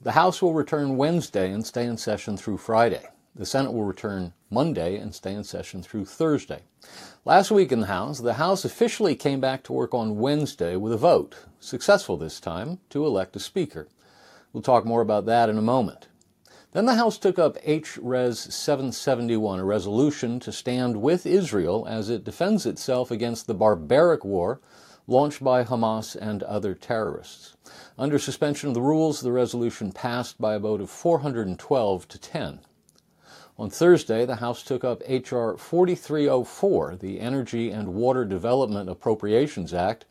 The House will return Wednesday and stay in session through Friday. The Senate will return Monday and stay in session through Thursday. Last week in the House, the House officially came back to work on Wednesday with a vote, successful this time, to elect a Speaker. We'll talk more about that in a moment. Then the House took up H.Res. 771, a resolution to stand with Israel as it defends itself against the barbaric war launched by Hamas and other terrorists. Under suspension of the rules, the resolution passed by a vote of 412 to 10. On Thursday, the House took up H.R. 4304, the Energy and Water Development Appropriations Act.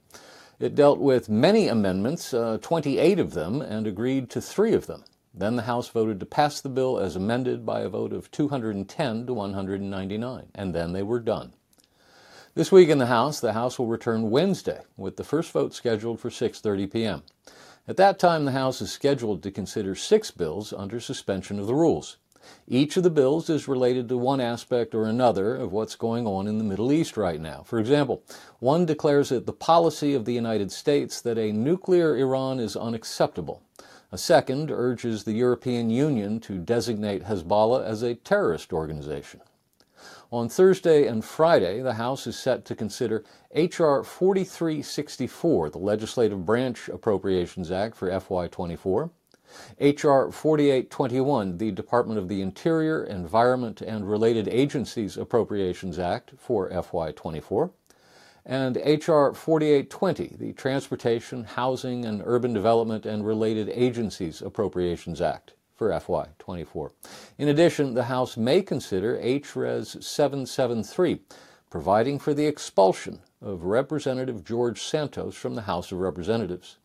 It dealt with many amendments, uh, 28 of them, and agreed to three of them. Then the House voted to pass the bill as amended by a vote of 210 to 199, and then they were done. This week in the House, the House will return Wednesday with the first vote scheduled for 6:30 p.m. At that time, the House is scheduled to consider six bills under suspension of the rules. Each of the bills is related to one aspect or another of what's going on in the Middle East right now. For example, one declares it the policy of the United States that a nuclear Iran is unacceptable. A second urges the European Union to designate Hezbollah as a terrorist organization. On Thursday and Friday, the House is set to consider H.R. 4364, the Legislative Branch Appropriations Act for FY24, H.R. 4821, the Department of the Interior, Environment, and Related Agencies Appropriations Act for FY24, and H.R. 4820, the Transportation, Housing, and Urban Development and Related Agencies Appropriations Act for FY24. In addition, the House may consider HRES 773, providing for the expulsion of Representative George Santos from the House of Representatives.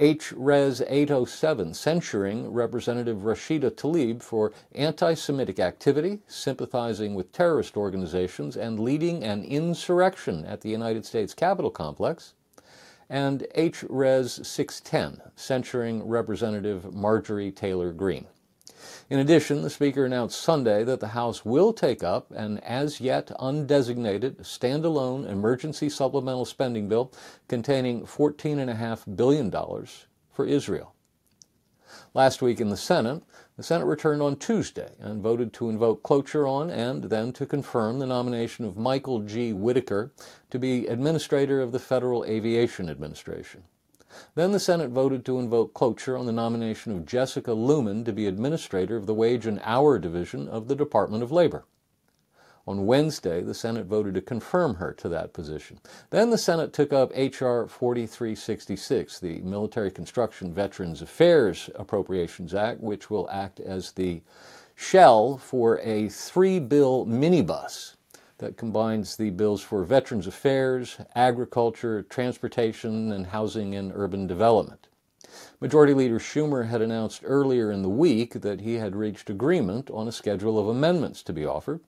HRES 807, censuring Representative Rashida Tlaib for anti Semitic activity, sympathizing with terrorist organizations, and leading an insurrection at the United States Capitol complex and H. Res. 610, censuring Representative Marjorie Taylor Greene. In addition, the Speaker announced Sunday that the House will take up an as yet undesignated standalone emergency supplemental spending bill containing $14.5 billion for Israel. Last week in the Senate, the Senate returned on Tuesday and voted to invoke cloture on and then to confirm the nomination of Michael G. Whitaker to be Administrator of the Federal Aviation Administration. Then the Senate voted to invoke cloture on the nomination of Jessica Looman to be Administrator of the Wage and Hour Division of the Department of Labor. On Wednesday, the Senate voted to confirm her to that position. Then the Senate took up H.R. 4366, the Military Construction Veterans Affairs Appropriations Act, which will act as the shell for a three bill minibus that combines the bills for Veterans Affairs, Agriculture, Transportation, and Housing and Urban Development. Majority Leader Schumer had announced earlier in the week that he had reached agreement on a schedule of amendments to be offered,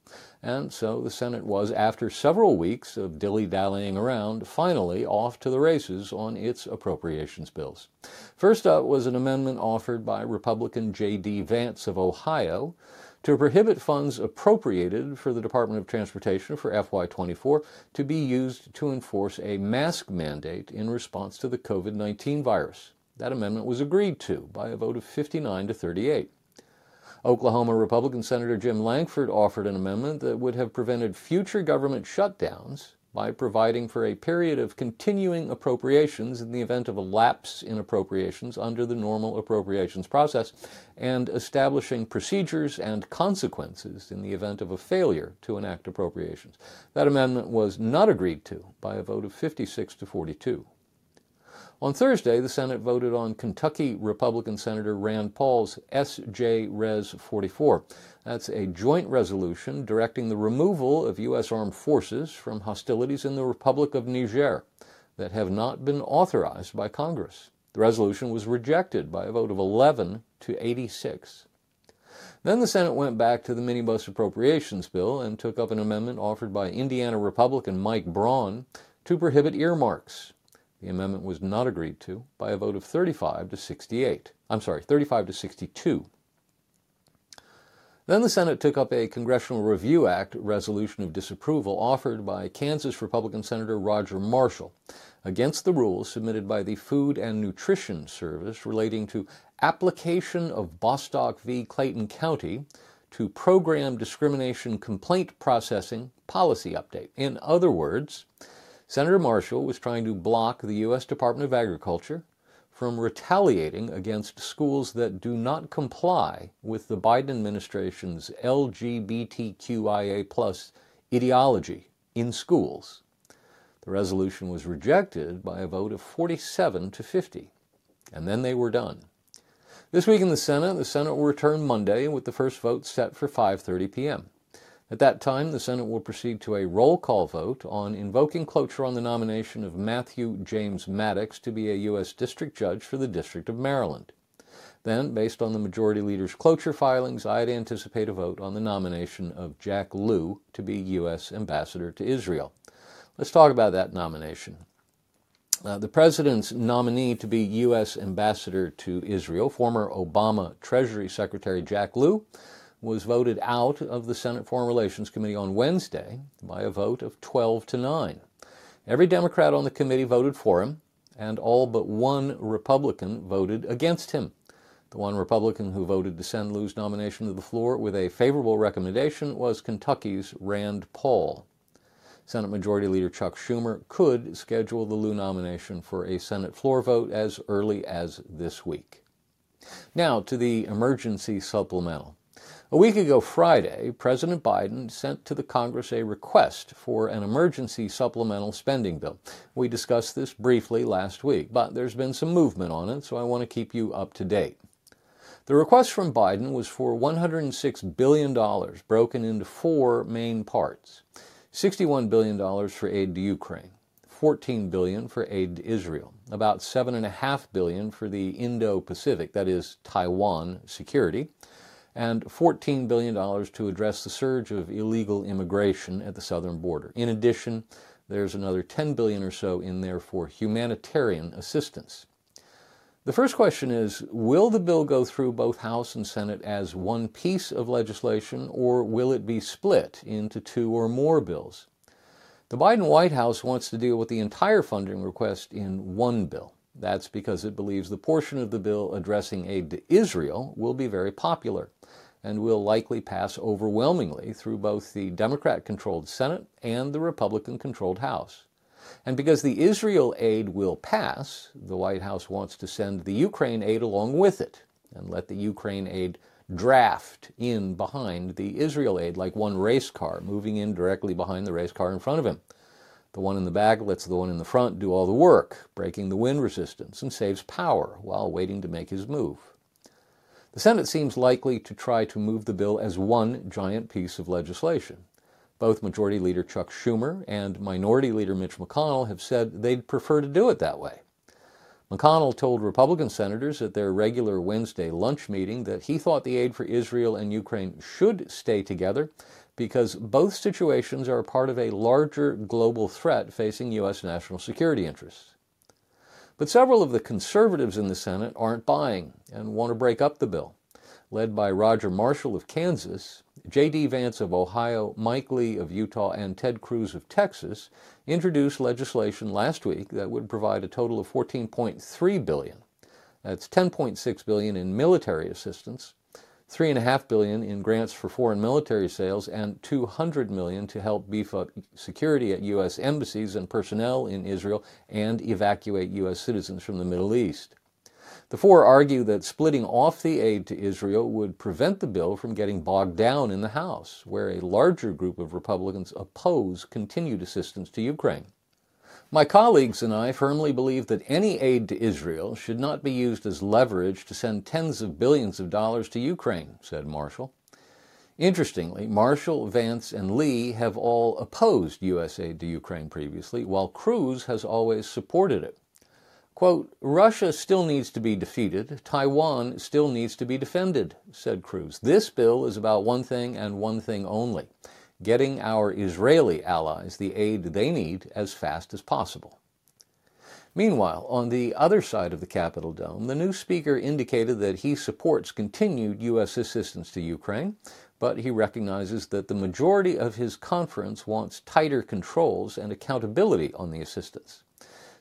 and so the Senate was, after several weeks of dilly dallying around, finally off to the races on its appropriations bills. First up was an amendment offered by Republican J.D. Vance of Ohio to prohibit funds appropriated for the Department of Transportation for FY24 to be used to enforce a mask mandate in response to the COVID 19 virus. That amendment was agreed to by a vote of 59 to 38. Oklahoma Republican Senator Jim Lankford offered an amendment that would have prevented future government shutdowns by providing for a period of continuing appropriations in the event of a lapse in appropriations under the normal appropriations process and establishing procedures and consequences in the event of a failure to enact appropriations. That amendment was not agreed to by a vote of 56 to 42. On Thursday, the Senate voted on Kentucky Republican Senator Rand Paul's S.J. Res 44. That's a joint resolution directing the removal of U.S. armed forces from hostilities in the Republic of Niger that have not been authorized by Congress. The resolution was rejected by a vote of 11 to 86. Then the Senate went back to the minibus appropriations bill and took up an amendment offered by Indiana Republican Mike Braun to prohibit earmarks the amendment was not agreed to by a vote of 35 to 68. I'm sorry, 35 to 62. Then the Senate took up a Congressional Review Act resolution of disapproval offered by Kansas Republican Senator Roger Marshall against the rules submitted by the Food and Nutrition Service relating to application of Bostock v. Clayton County to program discrimination complaint processing policy update. In other words, Senator Marshall was trying to block the U.S. Department of Agriculture from retaliating against schools that do not comply with the Biden administration's LGBTQIA plus ideology in schools. The resolution was rejected by a vote of 47 to 50, and then they were done. This week in the Senate, the Senate will return Monday with the first vote set for 5:30 p.m. At that time, the Senate will proceed to a roll call vote on invoking cloture on the nomination of Matthew James Maddox to be a U.S. District Judge for the District of Maryland. Then, based on the Majority Leader's cloture filings, I'd anticipate a vote on the nomination of Jack Lew to be U.S. Ambassador to Israel. Let's talk about that nomination. Uh, the President's nominee to be U.S. Ambassador to Israel, former Obama Treasury Secretary Jack Lew, was voted out of the Senate Foreign Relations Committee on Wednesday by a vote of 12 to 9. Every Democrat on the committee voted for him, and all but one Republican voted against him. The one Republican who voted to send Lew's nomination to the floor with a favorable recommendation was Kentucky's Rand Paul. Senate Majority Leader Chuck Schumer could schedule the Lew nomination for a Senate floor vote as early as this week. Now to the emergency supplemental. A week ago Friday, President Biden sent to the Congress a request for an emergency supplemental spending bill. We discussed this briefly last week, but there's been some movement on it, so I want to keep you up to date. The request from Biden was for $106 billion, broken into four main parts $61 billion for aid to Ukraine, 14 billion for aid to Israel, about 7.5 billion for the Indo Pacific, that is, Taiwan security and $14 billion to address the surge of illegal immigration at the southern border. In addition, there's another 10 billion or so in there for humanitarian assistance. The first question is Will the bill go through both House and Senate as one piece of legislation, or will it be split into two or more bills? The Biden White House wants to deal with the entire funding request in one bill. That's because it believes the portion of the bill addressing aid to Israel will be very popular and will likely pass overwhelmingly through both the Democrat controlled Senate and the Republican controlled House. And because the Israel aid will pass, the White House wants to send the Ukraine aid along with it and let the Ukraine aid draft in behind the Israel aid like one race car, moving in directly behind the race car in front of him. The one in the back lets the one in the front do all the work, breaking the wind resistance, and saves power while waiting to make his move. The Senate seems likely to try to move the bill as one giant piece of legislation. Both Majority Leader Chuck Schumer and Minority Leader Mitch McConnell have said they'd prefer to do it that way. McConnell told Republican senators at their regular Wednesday lunch meeting that he thought the aid for Israel and Ukraine should stay together because both situations are part of a larger global threat facing U.S. national security interests. But several of the conservatives in the Senate aren't buying and want to break up the bill. Led by Roger Marshall of Kansas, J.D. Vance of Ohio, Mike Lee of Utah, and Ted Cruz of Texas introduced legislation last week that would provide a total of 14.3 billion. That's 10.6 billion in military assistance three and a half billion in grants for foreign military sales, and 200 million to help beef up security at U.S. embassies and personnel in Israel and evacuate U.S. citizens from the Middle East. The four argue that splitting off the aid to Israel would prevent the bill from getting bogged down in the House, where a larger group of Republicans oppose continued assistance to Ukraine. My colleagues and I firmly believe that any aid to Israel should not be used as leverage to send tens of billions of dollars to Ukraine, said Marshall. Interestingly, Marshall, Vance, and Lee have all opposed U.S. aid to Ukraine previously, while Cruz has always supported it. Quote, Russia still needs to be defeated. Taiwan still needs to be defended, said Cruz. This bill is about one thing and one thing only getting our Israeli allies the aid they need as fast as possible. Meanwhile, on the other side of the Capitol dome, the new speaker indicated that he supports continued U.S. assistance to Ukraine, but he recognizes that the majority of his conference wants tighter controls and accountability on the assistance.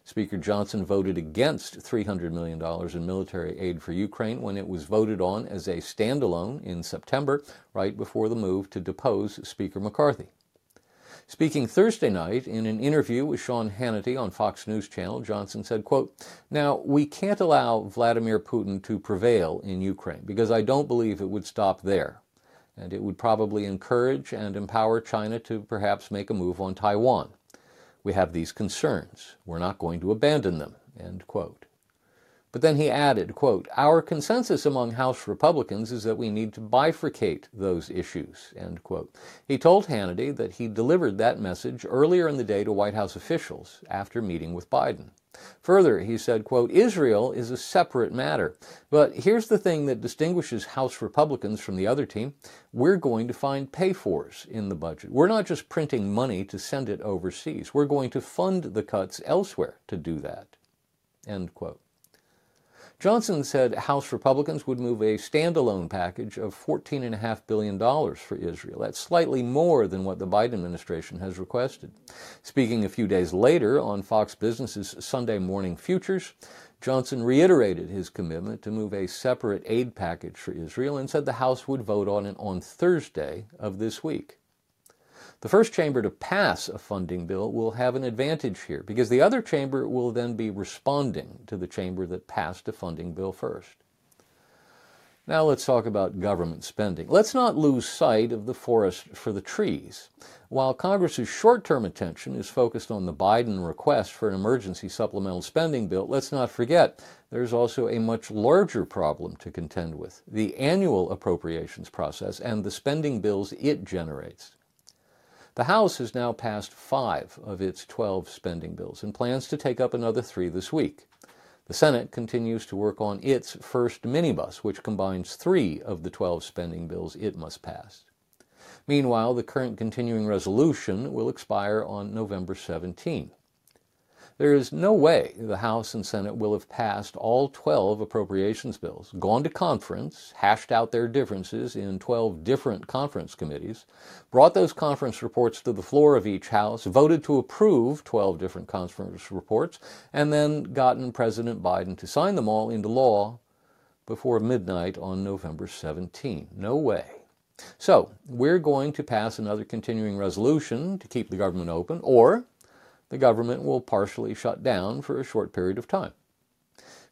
Speaker Johnson voted against $300 million in military aid for Ukraine when it was voted on as a standalone in September, right before the move to depose Speaker McCarthy. Speaking Thursday night in an interview with Sean Hannity on Fox News Channel, Johnson said, quote, Now, we can't allow Vladimir Putin to prevail in Ukraine because I don't believe it would stop there. And it would probably encourage and empower China to perhaps make a move on Taiwan. We have these concerns. We're not going to abandon them. End quote. But then he added, quote, Our consensus among House Republicans is that we need to bifurcate those issues, end quote. He told Hannity that he delivered that message earlier in the day to White House officials after meeting with Biden. Further, he said, quote, Israel is a separate matter. But here's the thing that distinguishes House Republicans from the other team. We're going to find pay-fors in the budget. We're not just printing money to send it overseas. We're going to fund the cuts elsewhere to do that. End quote. Johnson said House Republicans would move a standalone package of $14.5 billion for Israel. That's slightly more than what the Biden administration has requested. Speaking a few days later on Fox Business's Sunday Morning Futures, Johnson reiterated his commitment to move a separate aid package for Israel and said the House would vote on it on Thursday of this week. The first chamber to pass a funding bill will have an advantage here because the other chamber will then be responding to the chamber that passed a funding bill first. Now let's talk about government spending. Let's not lose sight of the forest for the trees. While Congress's short-term attention is focused on the Biden request for an emergency supplemental spending bill, let's not forget there's also a much larger problem to contend with, the annual appropriations process and the spending bills it generates. The House has now passed five of its 12 spending bills and plans to take up another three this week. The Senate continues to work on its first minibus, which combines three of the 12 spending bills it must pass. Meanwhile, the current continuing resolution will expire on November 17. There is no way the House and Senate will have passed all 12 appropriations bills, gone to conference, hashed out their differences in 12 different conference committees, brought those conference reports to the floor of each House, voted to approve 12 different conference reports, and then gotten President Biden to sign them all into law before midnight on November 17. No way. So, we're going to pass another continuing resolution to keep the government open, or the government will partially shut down for a short period of time.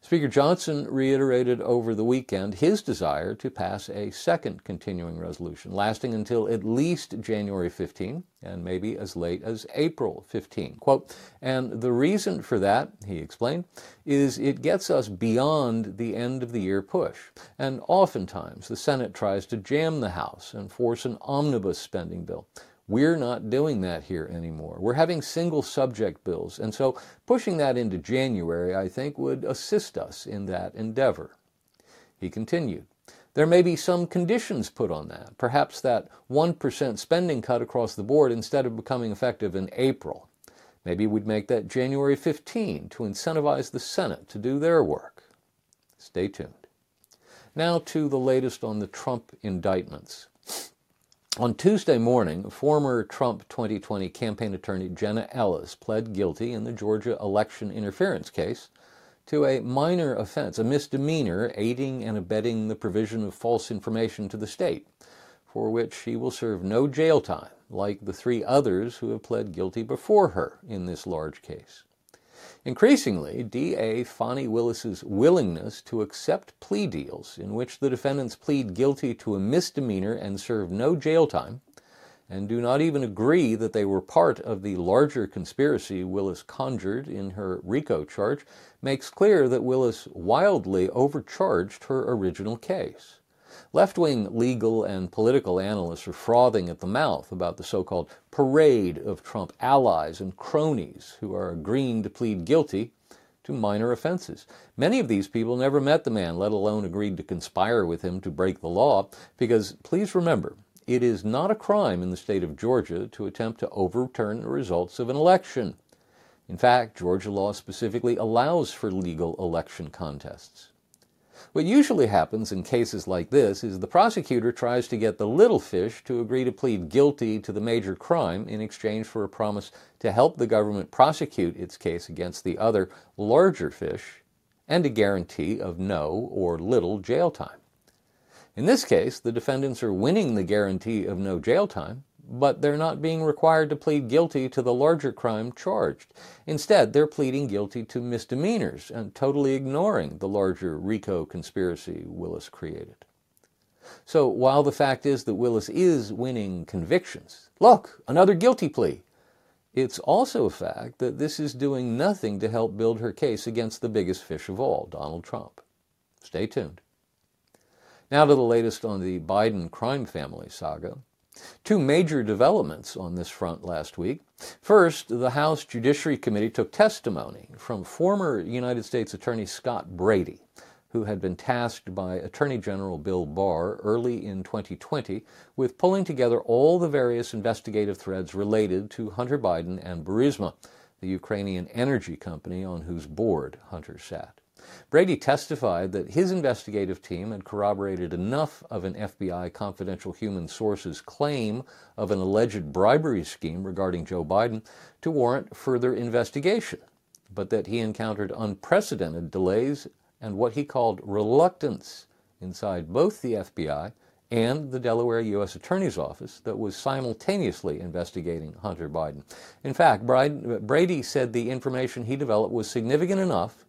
Speaker Johnson reiterated over the weekend his desire to pass a second continuing resolution lasting until at least January 15 and maybe as late as April 15. Quote, and the reason for that, he explained, is it gets us beyond the end of the year push. And oftentimes the Senate tries to jam the House and force an omnibus spending bill we're not doing that here anymore. We're having single subject bills, and so pushing that into January, I think, would assist us in that endeavor. He continued, there may be some conditions put on that. Perhaps that 1% spending cut across the board instead of becoming effective in April. Maybe we'd make that January 15 to incentivize the Senate to do their work. Stay tuned. Now to the latest on the Trump indictments. On Tuesday morning, former Trump 2020 campaign attorney Jenna Ellis pled guilty in the Georgia election interference case to a minor offense, a misdemeanor aiding and abetting the provision of false information to the state, for which she will serve no jail time, like the three others who have pled guilty before her in this large case. Increasingly, D.A. Fani Willis's willingness to accept plea deals in which the defendants plead guilty to a misdemeanor and serve no jail time, and do not even agree that they were part of the larger conspiracy Willis conjured in her RICO charge, makes clear that Willis wildly overcharged her original case. Left wing legal and political analysts are frothing at the mouth about the so called parade of Trump allies and cronies who are agreeing to plead guilty to minor offenses. Many of these people never met the man, let alone agreed to conspire with him to break the law, because please remember, it is not a crime in the state of Georgia to attempt to overturn the results of an election. In fact, Georgia law specifically allows for legal election contests. What usually happens in cases like this is the prosecutor tries to get the little fish to agree to plead guilty to the major crime in exchange for a promise to help the government prosecute its case against the other larger fish and a guarantee of no or little jail time. In this case, the defendants are winning the guarantee of no jail time but they're not being required to plead guilty to the larger crime charged. Instead, they're pleading guilty to misdemeanors and totally ignoring the larger RICO conspiracy Willis created. So while the fact is that Willis is winning convictions, look, another guilty plea. It's also a fact that this is doing nothing to help build her case against the biggest fish of all, Donald Trump. Stay tuned. Now to the latest on the Biden crime family saga. Two major developments on this front last week. First, the House Judiciary Committee took testimony from former United States Attorney Scott Brady, who had been tasked by Attorney General Bill Barr early in 2020 with pulling together all the various investigative threads related to Hunter Biden and Burisma, the Ukrainian energy company on whose board Hunter sat. Brady testified that his investigative team had corroborated enough of an FBI confidential human source's claim of an alleged bribery scheme regarding Joe Biden to warrant further investigation, but that he encountered unprecedented delays and what he called reluctance inside both the FBI and the Delaware U.S. Attorney's Office that was simultaneously investigating Hunter Biden. In fact, Brady said the information he developed was significant enough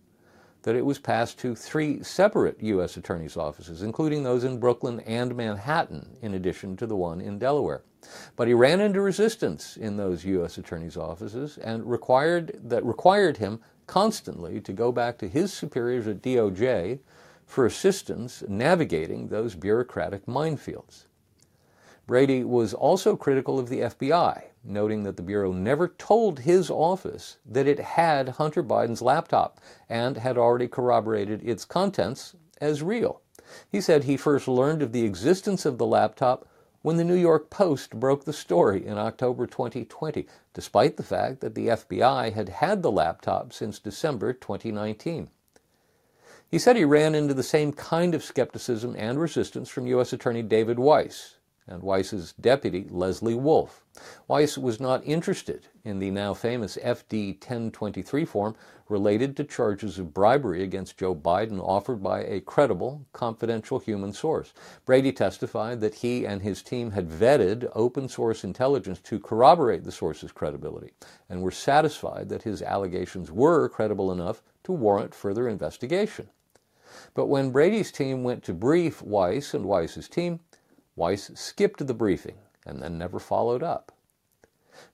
that it was passed to three separate U.S. attorneys' offices, including those in Brooklyn and Manhattan, in addition to the one in Delaware. But he ran into resistance in those U.S. attorneys' offices and required that required him constantly to go back to his superiors at DOJ for assistance navigating those bureaucratic minefields. Brady was also critical of the FBI, noting that the Bureau never told his office that it had Hunter Biden's laptop and had already corroborated its contents as real. He said he first learned of the existence of the laptop when the New York Post broke the story in October 2020, despite the fact that the FBI had had the laptop since December 2019. He said he ran into the same kind of skepticism and resistance from U.S. Attorney David Weiss, and Weiss's deputy, Leslie Wolf. Weiss was not interested in the now famous FD 1023 form related to charges of bribery against Joe Biden offered by a credible, confidential human source. Brady testified that he and his team had vetted open source intelligence to corroborate the source's credibility and were satisfied that his allegations were credible enough to warrant further investigation. But when Brady's team went to brief Weiss and Weiss's team, Weiss skipped the briefing and then never followed up.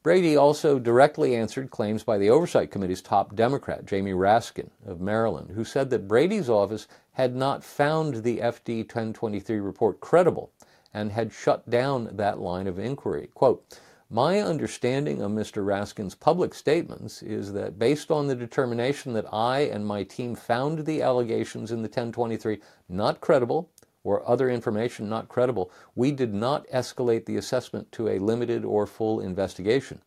Brady also directly answered claims by the Oversight Committee's top Democrat, Jamie Raskin of Maryland, who said that Brady's office had not found the FD 1023 report credible and had shut down that line of inquiry. Quote, my understanding of Mr. Raskin's public statements is that based on the determination that I and my team found the allegations in the 1023 not credible or other information not credible, we did not escalate the assessment to a limited or full investigation.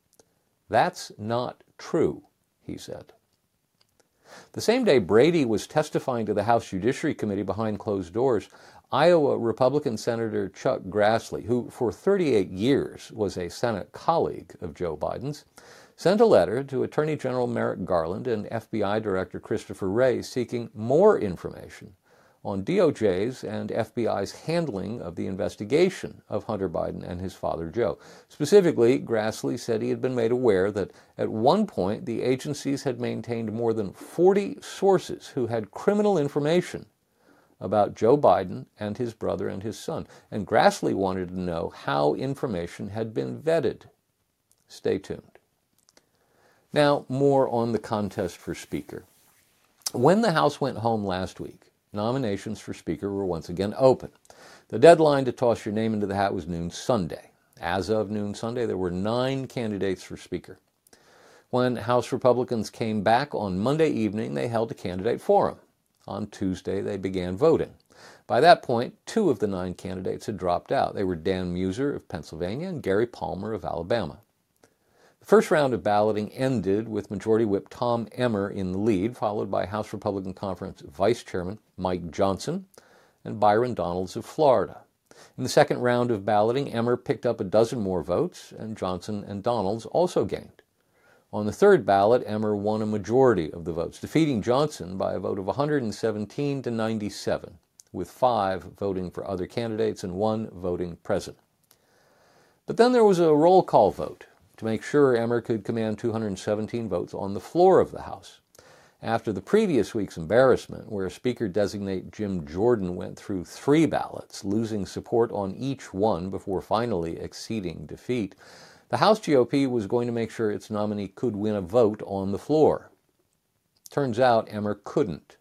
That's not true, he said. The same day Brady was testifying to the House Judiciary Committee behind closed doors, Iowa Republican Senator Chuck Grassley, who for 38 years was a Senate colleague of Joe Biden's, sent a letter to Attorney General Merrick Garland and FBI Director Christopher Wray seeking more information on DOJ's and FBI's handling of the investigation of Hunter Biden and his father Joe. Specifically, Grassley said he had been made aware that at one point the agencies had maintained more than 40 sources who had criminal information about Joe Biden and his brother and his son. And Grassley wanted to know how information had been vetted. Stay tuned. Now, more on the contest for Speaker. When the House went home last week, nominations for Speaker were once again open. The deadline to toss your name into the hat was noon Sunday. As of noon Sunday, there were nine candidates for Speaker. When House Republicans came back on Monday evening, they held a candidate forum. On Tuesday, they began voting. By that point, two of the nine candidates had dropped out. They were Dan Meuser of Pennsylvania and Gary Palmer of Alabama. The first round of balloting ended with Majority Whip Tom Emmer in the lead, followed by House Republican Conference Vice Chairman Mike Johnson and Byron Donalds of Florida. In the second round of balloting, Emmer picked up a dozen more votes, and Johnson and Donalds also gained. On the third ballot, Emmer won a majority of the votes, defeating Johnson by a vote of 117 to 97, with five voting for other candidates and one voting present. But then there was a roll call vote to make sure Emmer could command 217 votes on the floor of the House. After the previous week's embarrassment, where Speaker designate Jim Jordan went through three ballots, losing support on each one before finally exceeding defeat, the House GOP was going to make sure its nominee could win a vote on the floor. Turns out Emmer couldn't.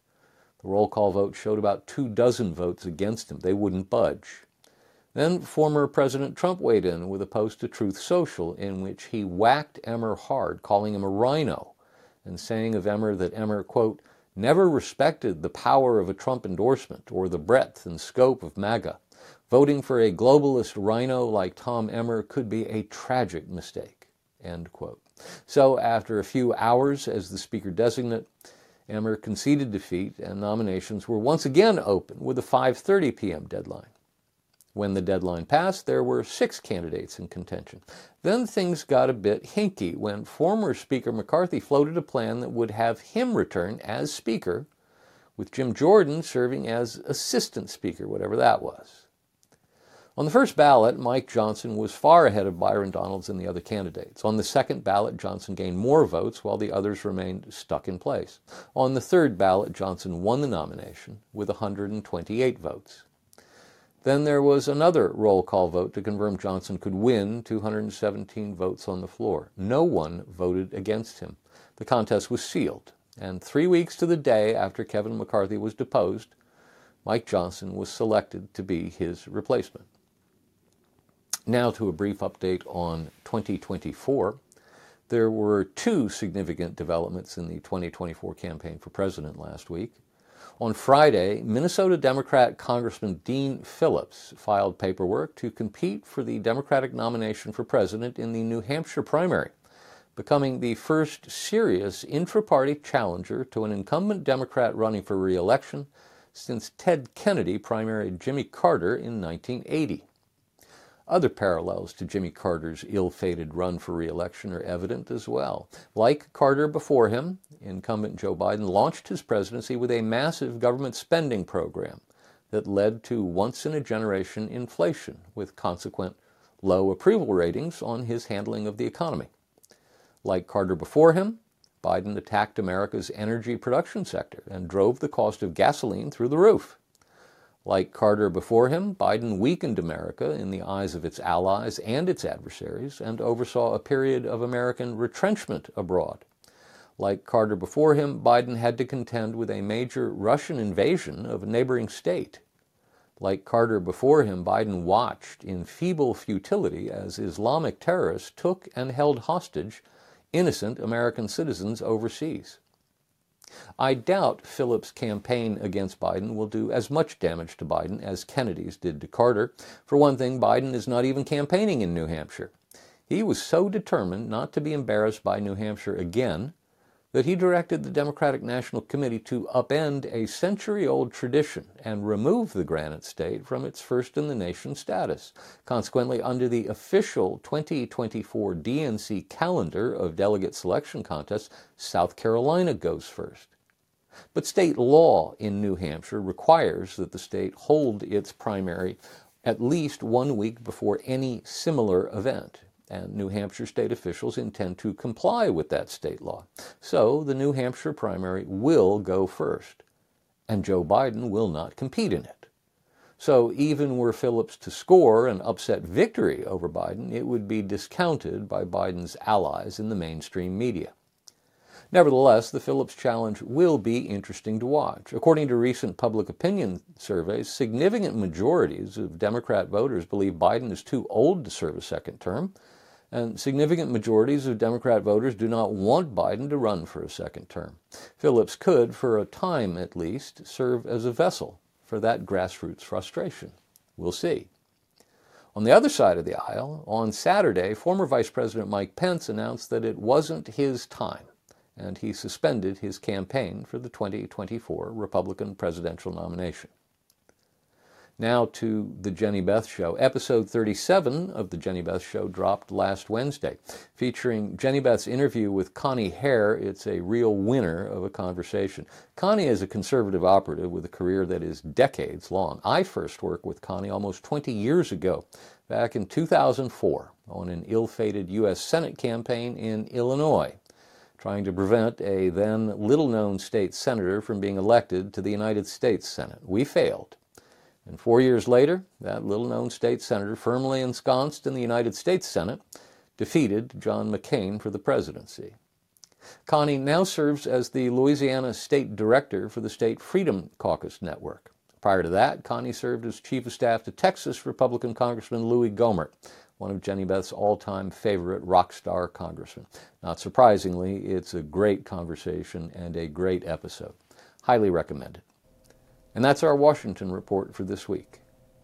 The roll call vote showed about two dozen votes against him. They wouldn't budge. Then former President Trump weighed in with a post to Truth Social in which he whacked Emmer hard, calling him a RINO, and saying of Emmer that Emmer, quote, never respected the power of a Trump endorsement or the breadth and scope of MAGA. Voting for a globalist RINO like Tom Emmer could be a tragic mistake. End quote. So, after a few hours as the Speaker designate, Emmer conceded defeat and nominations were once again open with a 5:30 p.m. deadline. When the deadline passed, there were six candidates in contention. Then things got a bit hinky when former Speaker McCarthy floated a plan that would have him return as Speaker, with Jim Jordan serving as Assistant Speaker, whatever that was. On the first ballot, Mike Johnson was far ahead of Byron Donalds and the other candidates. On the second ballot, Johnson gained more votes while the others remained stuck in place. On the third ballot, Johnson won the nomination with 128 votes. Then there was another roll call vote to confirm Johnson could win 217 votes on the floor. No one voted against him. The contest was sealed, and three weeks to the day after Kevin McCarthy was deposed, Mike Johnson was selected to be his replacement. Now to a brief update on 2024. There were two significant developments in the 2024 campaign for president last week. On Friday, Minnesota Democrat Congressman Dean Phillips filed paperwork to compete for the Democratic nomination for president in the New Hampshire primary, becoming the first serious intra party challenger to an incumbent Democrat running for re election since Ted Kennedy primaried Jimmy Carter in 1980. Other parallels to Jimmy Carter's ill fated run for re election are evident as well. Like Carter before him, incumbent Joe Biden launched his presidency with a massive government spending program that led to once in a generation inflation, with consequent low approval ratings on his handling of the economy. Like Carter before him, Biden attacked America's energy production sector and drove the cost of gasoline through the roof. Like Carter before him, Biden weakened America in the eyes of its allies and its adversaries and oversaw a period of American retrenchment abroad. Like Carter before him, Biden had to contend with a major Russian invasion of a neighboring state. Like Carter before him, Biden watched in feeble futility as Islamic terrorists took and held hostage innocent American citizens overseas. I doubt Phillips' campaign against Biden will do as much damage to Biden as Kennedy's did to Carter. For one thing, Biden is not even campaigning in New Hampshire. He was so determined not to be embarrassed by New Hampshire again that he directed the Democratic National Committee to upend a century old tradition and remove the Granite State from its first in the nation status. Consequently, under the official 2024 DNC calendar of delegate selection contests, South Carolina goes first. But state law in New Hampshire requires that the state hold its primary at least one week before any similar event and New Hampshire state officials intend to comply with that state law. So the New Hampshire primary will go first, and Joe Biden will not compete in it. So even were Phillips to score an upset victory over Biden, it would be discounted by Biden's allies in the mainstream media. Nevertheless, the Phillips challenge will be interesting to watch. According to recent public opinion surveys, significant majorities of Democrat voters believe Biden is too old to serve a second term, and significant majorities of Democrat voters do not want Biden to run for a second term. Phillips could, for a time at least, serve as a vessel for that grassroots frustration. We'll see. On the other side of the aisle, on Saturday, former Vice President Mike Pence announced that it wasn't his time, and he suspended his campaign for the 2024 Republican presidential nomination. Now to The Jenny Beth Show. Episode 37 of The Jenny Beth Show dropped last Wednesday, featuring Jenny Beth's interview with Connie Hair. It's a real winner of a conversation. Connie is a conservative operative with a career that is decades long. I first worked with Connie almost 20 years ago, back in 2004, on an ill fated U.S. Senate campaign in Illinois trying to prevent a then little known state senator from being elected to the United States Senate. We failed. And four years later, that little known state senator, firmly ensconced in the United States Senate, defeated John McCain for the presidency. Connie now serves as the Louisiana State Director for the State Freedom Caucus Network. Prior to that, Connie served as Chief of Staff to Texas Republican Congressman Louie Gohmert, one of Jenny Beth's all time favorite rock star congressmen. Not surprisingly, it's a great conversation and a great episode. Highly recommended. And that's our Washington report for this week.